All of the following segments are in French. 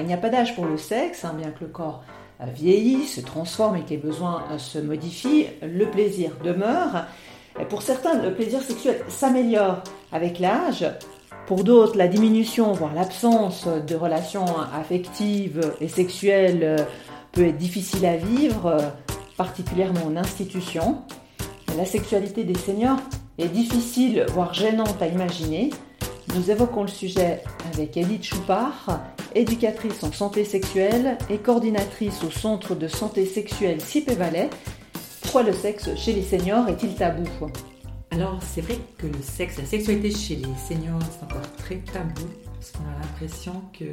il n'y a pas d'âge pour le sexe, hein, bien que le corps euh, vieillit, se transforme et que les besoins euh, se modifient, le plaisir demeure. Pour certains, le plaisir sexuel s'améliore avec l'âge. Pour d'autres, la diminution, voire l'absence de relations affectives et sexuelles euh, peut être difficile à vivre, particulièrement en institution. La sexualité des seniors est difficile, voire gênante à imaginer. Nous évoquons le sujet avec Edith Choupard, éducatrice en santé sexuelle et coordinatrice au centre de santé sexuelle CIPE-Valais. Pourquoi le sexe chez les seniors est-il tabou? Alors, c'est vrai que le sexe, la sexualité chez les seniors, c'est encore très tabou, parce qu'on a l'impression que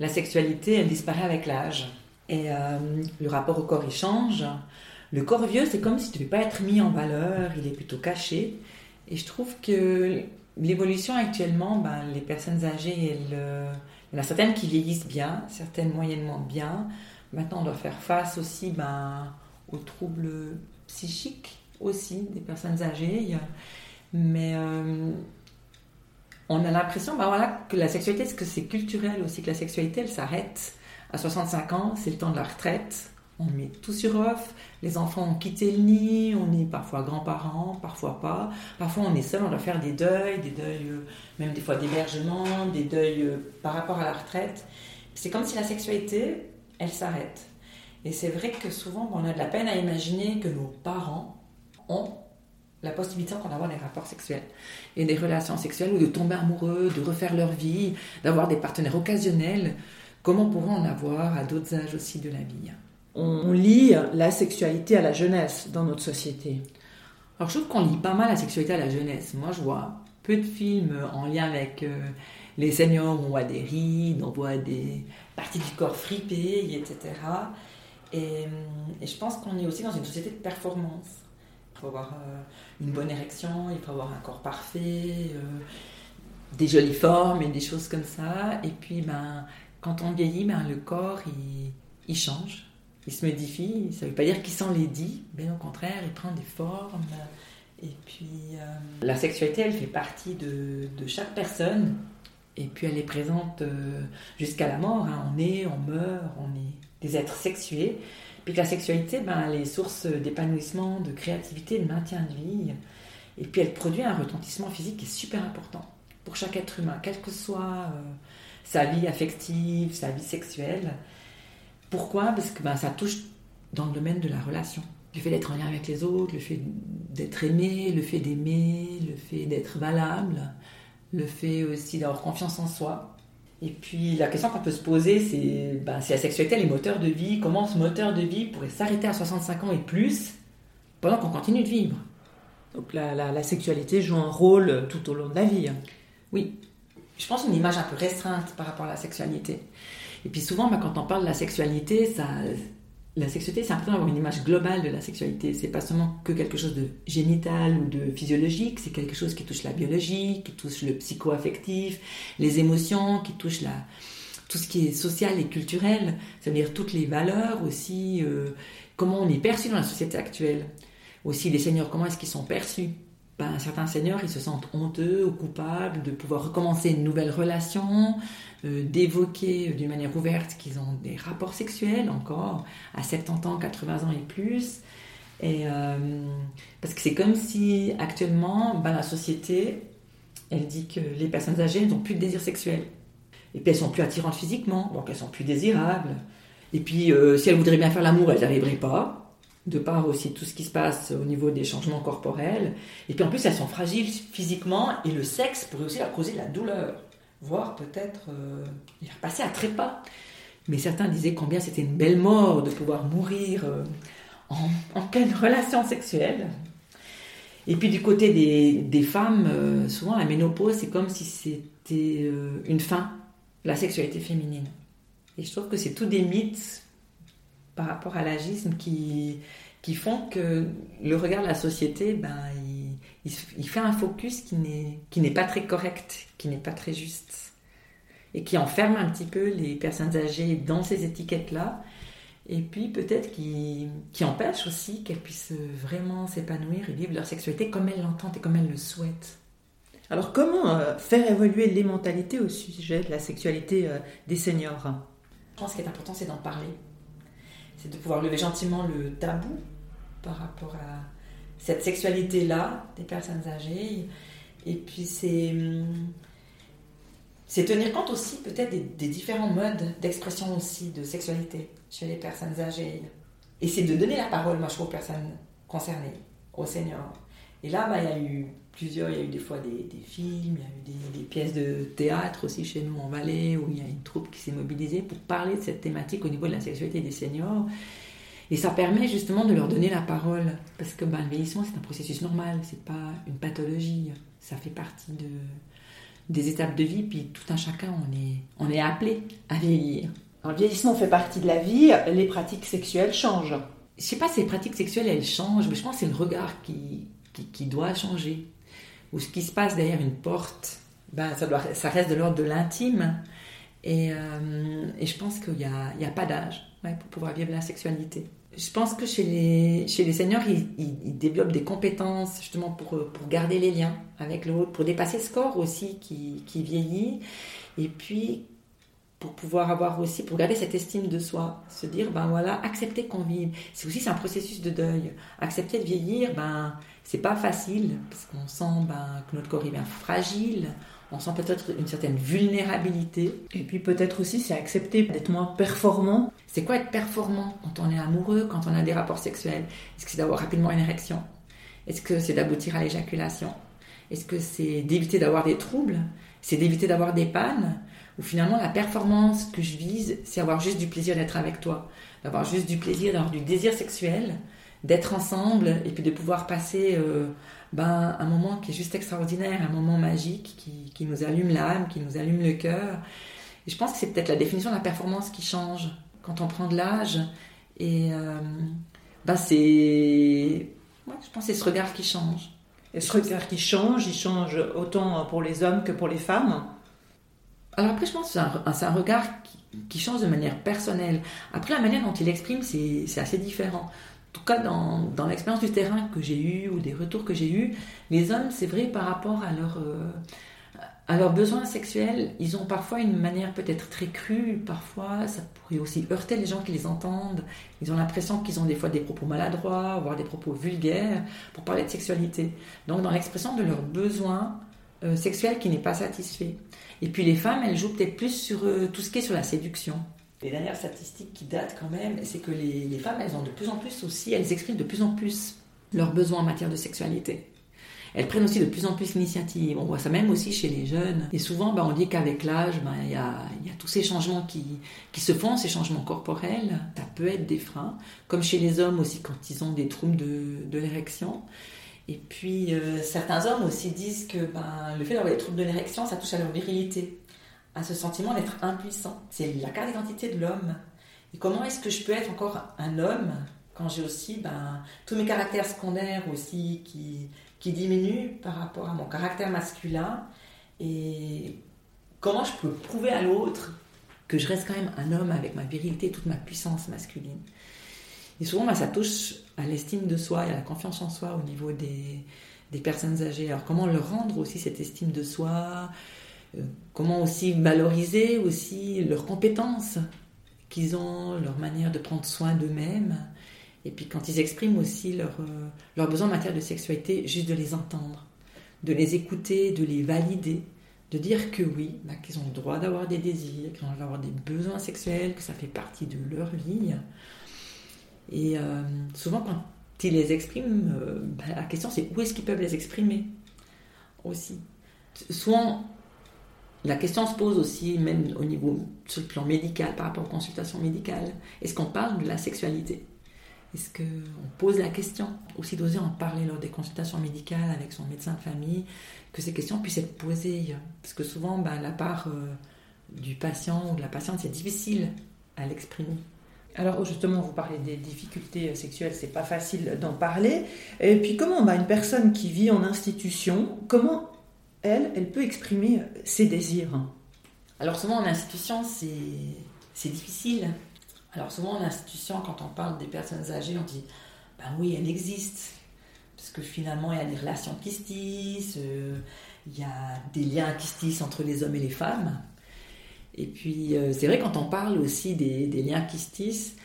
la sexualité, elle disparaît avec l'âge. Et euh, le rapport au corps, il change. Le corps vieux, c'est comme s'il ne devait pas être mis en valeur, il est plutôt caché. Et je trouve que l'évolution actuellement, ben, les personnes âgées, euh, il en a certaines qui vieillissent bien, certaines moyennement bien. Maintenant, on doit faire face aussi ben, aux troubles psychiques aussi des personnes âgées. Mais euh, on a l'impression ben, que la sexualité, que c'est culturel aussi, que la sexualité, elle s'arrête à 65 ans, c'est le temps de la retraite on met tout sur off, les enfants ont quitté le nid, on est parfois grands-parents, parfois pas, parfois on est seul, on doit faire des deuils, des deuils, euh, même des fois d'hébergement, des deuils euh, par rapport à la retraite. C'est comme si la sexualité, elle s'arrête. Et c'est vrai que souvent, on a de la peine à imaginer que nos parents ont la possibilité d'avoir des rapports sexuels et des relations sexuelles ou de tomber amoureux, de refaire leur vie, d'avoir des partenaires occasionnels. Comment pourront en avoir à d'autres âges aussi de la vie? On lit la sexualité à la jeunesse dans notre société. Alors je trouve qu'on lit pas mal la sexualité à la jeunesse. Moi je vois peu de films en lien avec euh, les seniors, on voit des rides, on voit des parties du corps fripées, etc. Et, euh, et je pense qu'on est aussi dans une société de performance. Il faut avoir euh, une bonne érection, il faut avoir un corps parfait, des jolies formes et des choses comme ça. Et puis ben, quand on vieillit, ben, le corps il change il se modifie. Ça ne veut pas dire qu'il s'enlaidit, mais au contraire, il prend des formes. Et puis, euh, la sexualité, elle fait partie de, chaque personne. Et puis, elle est présente euh, jusqu'à la mort. Hein. On est, on meurt, on est des êtres sexués. Puis la sexualité, ben, elle est source d'épanouissement, de créativité, de maintien de vie. Et puis, elle produit un retentissement physique qui est super important pour chaque être humain, quelle que soit euh, sa vie affective, sa vie sexuelle. Pourquoi? Parce que ben, ça touche dans le domaine de la relation. Le fait d'être en lien avec les autres, le fait d'être aimé, le fait d'aimer, le fait d'être valable, le fait aussi d'avoir confiance en soi. Et puis la question qu'on peut se poser, c'est ben, si la sexualité est moteur de vie, comment ce moteur de vie pourrait s'arrêter à 65 ans et plus pendant qu'on continue de vivre? Donc la, la, sexualité joue un rôle tout au long de la vie. Oui, je pense une image un peu restreinte par rapport à la sexualité. Et puis souvent, bah, quand on parle de la sexualité, la sexualité, c'est important d'avoir une image globale de la sexualité. C'est pas seulement que quelque chose de génital ou de physiologique, c'est quelque chose qui touche la biologie, qui touche le psycho-affectif, les émotions, qui touche tout ce qui est social et culturel, c'est-à-dire toutes les valeurs aussi, euh, comment on est perçu dans la société actuelle. Aussi les seigneurs, comment est-ce qu'ils sont perçus? Ben, certains seigneurs, ils se sentent honteux ou coupables de pouvoir recommencer une nouvelle relation, euh, d'évoquer d'une manière ouverte qu'ils ont des rapports sexuels encore à 70 ans, 80 ans et plus. Et, euh, parce que c'est comme si actuellement, ben, la société, elle dit que les personnes âgées n'ont plus de désir sexuel. Et puis elles sont plus attirantes physiquement, donc elles sont plus désirables. Et puis euh, si elles voudraient bien faire l'amour, elles n'y arriveraient pas de par aussi tout ce qui se passe au niveau des changements corporels. Et puis en plus, elles sont fragiles physiquement et le sexe pourrait aussi leur causer de la douleur, voire peut-être euh, les passer à trépas. Mais certains disaient combien c'était une belle mort de pouvoir mourir euh, en, pleine relation sexuelle. Et puis du côté des, femmes, euh, souvent la ménopause, c'est comme si c'était une fin, la sexualité féminine. Et je trouve que c'est tout des mythes par rapport à l'agisme qui, qui font que le regard de la société, ben, il, il, fait un focus qui n'est, pas très correct, qui n'est pas très juste, et qui enferme un petit peu les personnes âgées dans ces étiquettes-là, et puis peut-être qui, qui empêche aussi qu'elles puissent vraiment s'épanouir et vivre leur sexualité comme elles l'entendent et comme elles le souhaitent. Alors comment euh, faire évoluer les mentalités au sujet de la sexualité euh, des seniors? Je pense ce qui est important, c'est d'en parler. C'est de pouvoir lever gentiment le tabou par rapport à cette sexualité-là des personnes âgées. Et puis c'est hum, c'est tenir compte aussi peut-être des, différents modes d'expression aussi de sexualité chez les personnes âgées. Et c'est de donner la parole, moi je trouve, aux personnes concernées, aux seniors. Et là, bah, il y a eu plusieurs, il y a eu des fois des, films, il y a eu des, pièces de théâtre aussi chez nous en Valais, où il y a une troupe qui s'est mobilisée pour parler de cette thématique au niveau de la sexualité des seniors. Et ça permet justement de leur donner la parole, parce que bah, le vieillissement, c'est un processus normal, c'est pas une pathologie, ça fait partie de, des étapes de vie, puis tout un chacun, on est, on est appelé à vieillir. le vieillissement fait partie de la vie, les pratiques sexuelles changent. Je sais pas si les pratiques sexuelles, elles changent, mais je pense que c'est le regard qui, qui, doit changer. Ou ce qui se passe derrière une porte, ben, ça, doit, ça reste de l'ordre de l'intime. Et, euh, et, je pense qu'il n'y a, pas d'âge pour pouvoir vivre la sexualité je pense que chez les, chez seniors, ils, développent des compétences justement pour, garder les liens avec l'autre, pour dépasser ce corps aussi qui, vieillit, et puis pour pouvoir avoir aussi, pour garder cette estime de soi, se dire, ben voilà, accepter qu'on vive. C'est aussi un processus de deuil. Accepter de vieillir, ben c'est pas facile, parce qu'on sent ben, que notre corps est bien fragile, on sent peut-être une certaine vulnérabilité. Et puis peut-être aussi c'est accepter d'être moins performant. C'est quoi être performant quand on est amoureux, quand on a des rapports sexuels? Est-ce que c'est d'avoir rapidement une érection? Est-ce que c'est d'aboutir à l'éjaculation? Est-ce que c'est d'éviter d'avoir des troubles? C'est d'éviter d'avoir des pannes? Ou finalement la performance que je vise, c'est avoir juste du plaisir d'être avec toi, d'avoir juste du plaisir, d'avoir du désir sexuel, d'être ensemble et puis de pouvoir passer euh, ben, un moment qui est juste extraordinaire, un moment magique qui, qui nous allume l'âme, qui nous allume le cœur. Et je pense que c'est peut-être la définition de la performance qui change quand on prend de l'âge. Et euh, ben c'est. je pense que c'est ce regard qui change. Et ce regard qui change, il change autant pour les hommes que pour les femmes Alors après, je pense que c'est un, un, regard qui, qui, change de manière personnelle. Après, la manière dont il exprime, c'est assez différent tout cas dans, l'expérience du terrain que j'ai eu ou des retours que j'ai eus, les hommes, c'est vrai par rapport euh, à leurs besoins sexuels, ils ont parfois une manière peut-être très crue, parfois ça pourrait aussi heurter les gens qui les entendent. Ils ont l'impression qu'ils ont des fois des propos maladroits, voire des propos vulgaires pour parler de sexualité. Donc dans l'expression de leurs besoins euh, sexuels qui n'est pas satisfait. Et puis les femmes, elles jouent peut-être plus sur euh, tout ce qui est sur la séduction les dernières statistiques qui datent quand même, c'est que les, femmes, elles ont de plus en plus aussi, elles expriment de plus en plus leurs besoins en matière de sexualité. Elles prennent aussi de plus en plus l'initiative. On voit ça même aussi chez les jeunes. Et souvent, ben, on dit qu'avec l'âge, ben, il y, a, tous ces changements qui, se font, ces changements corporels. Ça peut être des freins. Comme chez les hommes aussi, quand ils ont des troubles de, l'érection. Et puis, euh, certains hommes aussi disent que ben, le fait d'avoir des troubles de l'érection, ça touche à leur virilité à ce sentiment d'être impuissant. C'est la carte d'identité de l'homme. Et comment est-ce que je peux être encore un homme quand j'ai aussi ben, tous mes caractères secondaires aussi qui, qui diminuent par rapport à mon caractère masculin? Et comment je peux prouver à l'autre que je reste quand même un homme avec ma virilité, toute ma puissance masculine? Et souvent, ben, ça touche à l'estime de soi et à la confiance en soi au niveau des, des personnes âgées. Alors comment leur rendre aussi cette estime de soi comment aussi valoriser aussi leurs compétences qu'ils ont, leur manière de prendre soin d'eux-mêmes. Et puis quand ils expriment aussi leurs euh, besoins en matière de sexualité, juste de les entendre, de les écouter, de les valider, de dire que oui, bah, qu'ils ont le droit d'avoir des désirs, qu'ils ont le droit d'avoir des besoins sexuels, que ça fait partie de leur vie. Et euh, souvent quand ils les expriment, bah, la question c'est où est-ce qu'ils peuvent les exprimer aussi? La question se pose aussi, même au niveau, sur le plan médical, par rapport aux consultations médicales. Est-ce qu'on parle de la sexualité? Est-ce qu'on pose la question? Aussi d'oser en parler lors des consultations médicales avec son médecin de famille, que ces questions puissent être posées. Parce que souvent, ben, la part euh, du patient ou de la patiente, c'est difficile à l'exprimer. Alors justement, vous parlez des difficultés sexuelles, c'est pas facile d'en parler. Et puis comment bah, une personne qui vit en institution, comment elle, elle peut exprimer ses désirs. Alors souvent en institution, c'est difficile. Alors souvent en institution, quand on parle des personnes âgées, on dit, ben oui, elle existe. Parce que finalement, il y a des relations qui se tissent, euh, il y a des liens qui se tissent entre les hommes et les femmes. Et puis, euh, c'est vrai, quand on parle aussi des, liens qui se tissent,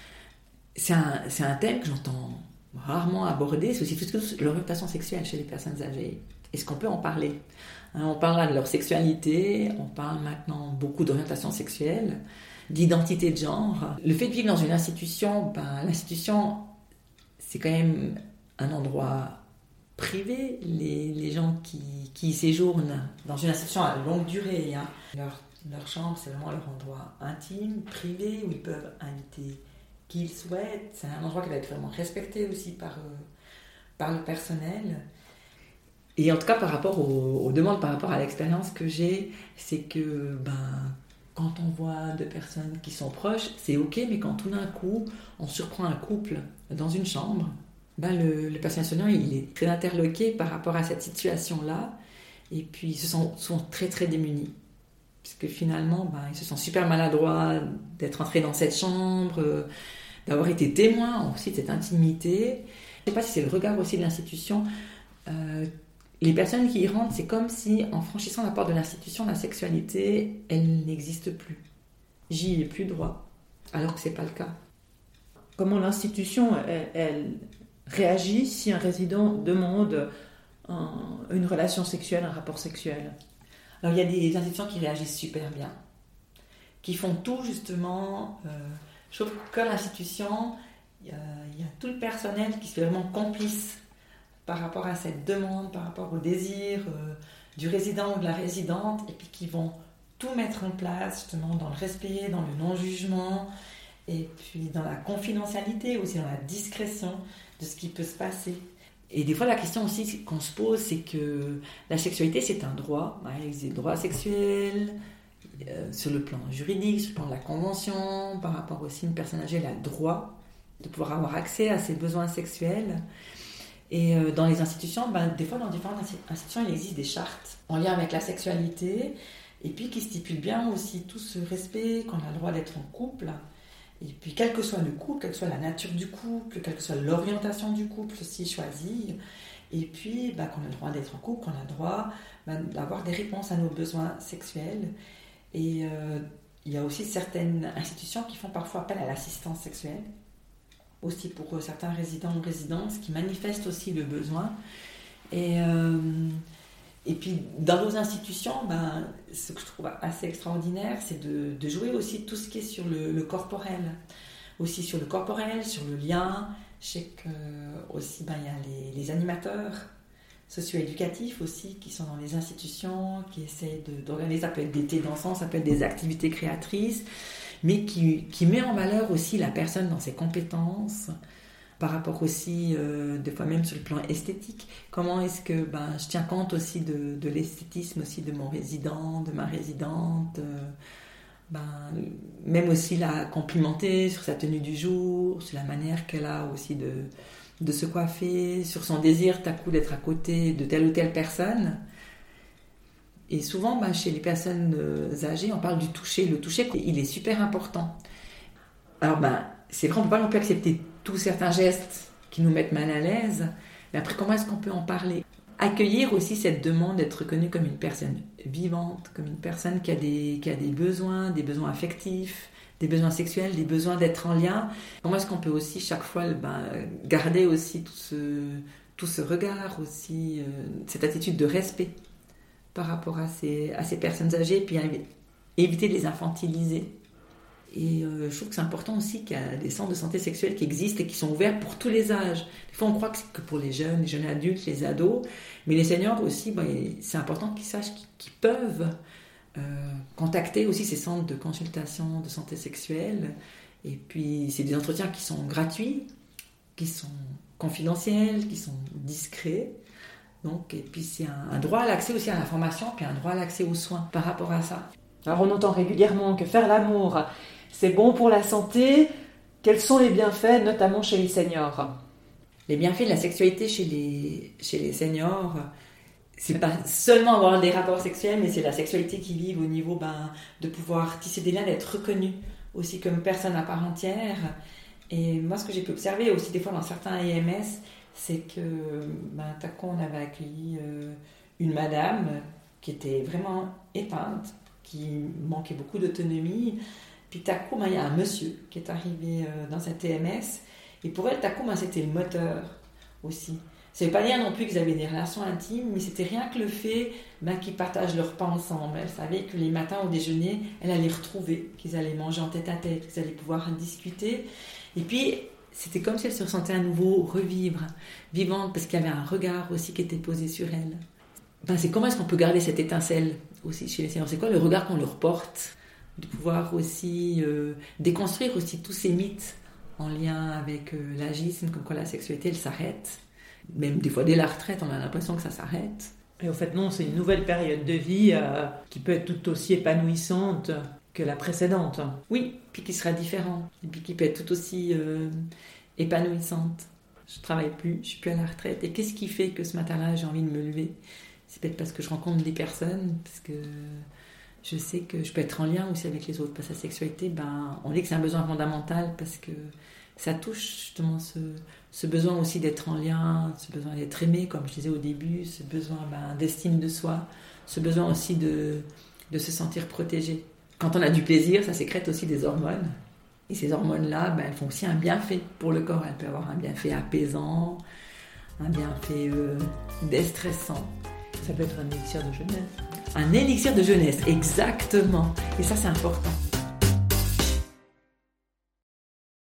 c'est un, thème que j'entends rarement aborder. C'est aussi l'orientation sexuelle chez les personnes âgées. Est-ce qu'on peut en parler? On parle de leur sexualité, on parle maintenant beaucoup d'orientation sexuelle, d'identité de genre. Le fait de vivre dans une institution, ben, l'institution, c'est quand même un endroit privé. Les, gens qui, qui, séjournent dans une institution à longue durée, hein, leur leur chambre, c'est vraiment leur endroit intime, privé, où ils peuvent inviter qui ils souhaitent. C'est un endroit qui va être vraiment respecté aussi par, euh, par le personnel. Et en tout cas, par rapport aux, demandes, par rapport à l'expérience que j'ai, c'est que ben, quand on voit deux personnes qui sont proches, c'est ok, mais quand tout d'un coup, on surprend un couple dans une chambre, ben le, le personnel soignant, il est très interloqué par rapport à cette situation-là, et puis ils se sont, sont très très démunis que finalement, ben, ils se sentent super maladroits d'être entrés dans cette chambre, euh, d'avoir été témoins aussi de cette intimité. Je ne sais pas si c'est le regard aussi de l'institution. Euh, les personnes qui y rentrent, c'est comme si en franchissant la porte de l'institution, la sexualité, elle n'existe plus. J'y ai plus droit, alors que ce n'est pas le cas. Comment l'institution, elle, réagit si un résident demande une relation sexuelle, un rapport sexuel? Alors il y a des institutions qui réagissent super bien, qui font tout justement. Euh, je trouve que l'institution, il y, a, tout le personnel qui se fait vraiment complice par rapport à cette demande, par rapport au désir euh, du résident ou de la résidente, et puis qui vont tout mettre en place justement dans le respect, dans le non-jugement, et puis dans la confidentialité aussi, dans la discrétion de ce qui peut se passer. Et des fois, la question aussi qu'on se pose, c'est que la sexualité, c'est un droit. Il existe des droits sexuels euh, sur le plan juridique, sur le plan de la convention, par rapport aussi à une personne âgée, elle a le droit de pouvoir avoir accès à ses besoins sexuels. Et euh, dans les institutions, ben, des fois, dans différentes institutions, il existe des chartes en lien avec la sexualité, et puis qui stipulent bien aussi tout ce respect, qu'on a le droit d'être en couple, et puis, quel que soit le couple, quelle que soit la nature du couple, quelle que soit l'orientation du couple aussi choisie, et puis bah, qu'on a le droit d'être en couple, qu'on a le droit bah, d'avoir des réponses à nos besoins sexuels. Et euh, il y a aussi certaines institutions qui font parfois appel à l'assistance sexuelle, aussi pour euh, certains résidents ou résidences qui manifestent aussi le besoin. Et. Euh, et puis, dans nos institutions, ben, ce que je trouve assez extraordinaire, c'est de, jouer aussi tout ce qui est sur le, corporel. Aussi sur le corporel, sur le lien. Je sais que aussi, ben, il y a les, animateurs socio-éducatifs aussi qui sont dans les institutions, qui essaient d'organiser, ça peut être des thés dansants, ça peut être des activités créatrices, mais qui, qui met en valeur aussi la personne dans ses compétences, par rapport aussi, euh, des fois même sur le plan esthétique. Comment est-ce que ben, je tiens compte aussi de, de l'esthétisme aussi de mon résident, de ma résidente euh, ben, Même aussi la complimenter sur sa tenue du jour, sur la manière qu'elle a aussi de, de se coiffer, sur son désir d'être à côté de telle ou telle personne. Et souvent, ben, chez les personnes euh, âgées, on parle du toucher. Le toucher, il est super important. Alors, ben, c'est vrai, on ne peut pas non plus accepter tous certains gestes qui nous mettent mal à l'aise. Mais après, comment est-ce qu'on peut en parler? Accueillir aussi cette demande d'être reconnue comme une personne vivante, comme une personne qui a des besoins, des besoins affectifs, des besoins sexuels, des besoins d'être en lien. Comment est-ce qu'on peut aussi chaque fois ben, garder aussi tout ce, tout ce regard, aussi euh, cette attitude de respect par rapport à ces, à ces personnes âgées, puis éviter de les infantiliser et euh, je trouve que c'est important aussi qu'il y a des centres de santé sexuelle qui existent et qui sont ouverts pour tous les âges. Des fois, on croit que c'est que pour les jeunes, les jeunes adultes, les ados, mais les seniors aussi, ben, c'est important qu'ils sachent qu'ils peuvent contacter aussi ces centres de consultation de santé sexuelle. Et puis, c'est des entretiens qui sont gratuits, qui sont confidentiels, qui sont discrets. Donc, et puis, c'est un, un droit à l'accès aussi à l'information, puis un droit à l'accès aux soins par rapport à ça. Alors, on entend régulièrement que faire l'amour c'est bon pour la santé. Quels sont les bienfaits, notamment chez les seniors? Les bienfaits de la sexualité chez les, chez les seniors, c'est pas seulement avoir des rapports sexuels, mais c'est la sexualité qui vit au niveau ben, de pouvoir tisser des liens, d'être reconnu aussi comme personne à part entière. Et moi, ce que j'ai pu observer aussi des fois dans certains EMS, c'est que ben, on avait accueilli euh, une madame qui était vraiment éteinte, qui manquait beaucoup d'autonomie. Puis Takuma, il y a un monsieur qui est arrivé euh, dans sa TMS. Et pour elle, Takuma, c'était le moteur aussi. Ça ne veut pas dire non plus qu'ils avaient des relations intimes, mais c'était rien que le fait ben, qu'ils partagent leur repas ensemble. Elle savait que les matins au déjeuner, elle allait retrouver, qu'ils allaient manger en tête à tête, qu'ils allaient pouvoir discuter. Et puis, c'était comme si elle se ressentait à nouveau revivre, vivante, parce qu'il y avait un regard aussi qui était posé sur elle. Ben, c'est comment est-ce qu'on peut garder cette étincelle aussi chez les seniors C'est quoi le regard qu'on leur porte De pouvoir aussi euh, déconstruire aussi tous ces mythes en lien avec euh, l'agisme, comme quoi la sexualité, elle s'arrête? Même des fois dès la retraite, on a l'impression que ça s'arrête. Et au fait, non, c'est une nouvelle période de vie euh, qui peut être tout aussi épanouissante que la précédente. Oui, puis qui sera différente, et puis qui peut être tout aussi euh, épanouissante. Je travaille plus, je suis plus à la retraite. Et qu'est-ce qui fait que ce matin-là, j'ai envie de me lever? C'est peut-être parce que je rencontre des personnes, parce que je sais que je peux être en lien aussi avec les autres. Parce que la sexualité, ben, on dit que c'est un besoin fondamental parce que ça touche justement ce, besoin aussi d'être en lien, ce besoin d'être aimé, comme je disais au début, ce besoin ben, d'estime de soi, ce besoin aussi de, se sentir protégé. Quand on a du plaisir, ça sécrète aussi des hormones. Et ces hormones-là, ben, elles font aussi un bienfait pour le corps. Elles peuvent avoir un bienfait apaisant, un bienfait euh, déstressant. Ça peut être un élixir de jeunesse. Un élixir de jeunesse, exactement. Et ça, c'est important.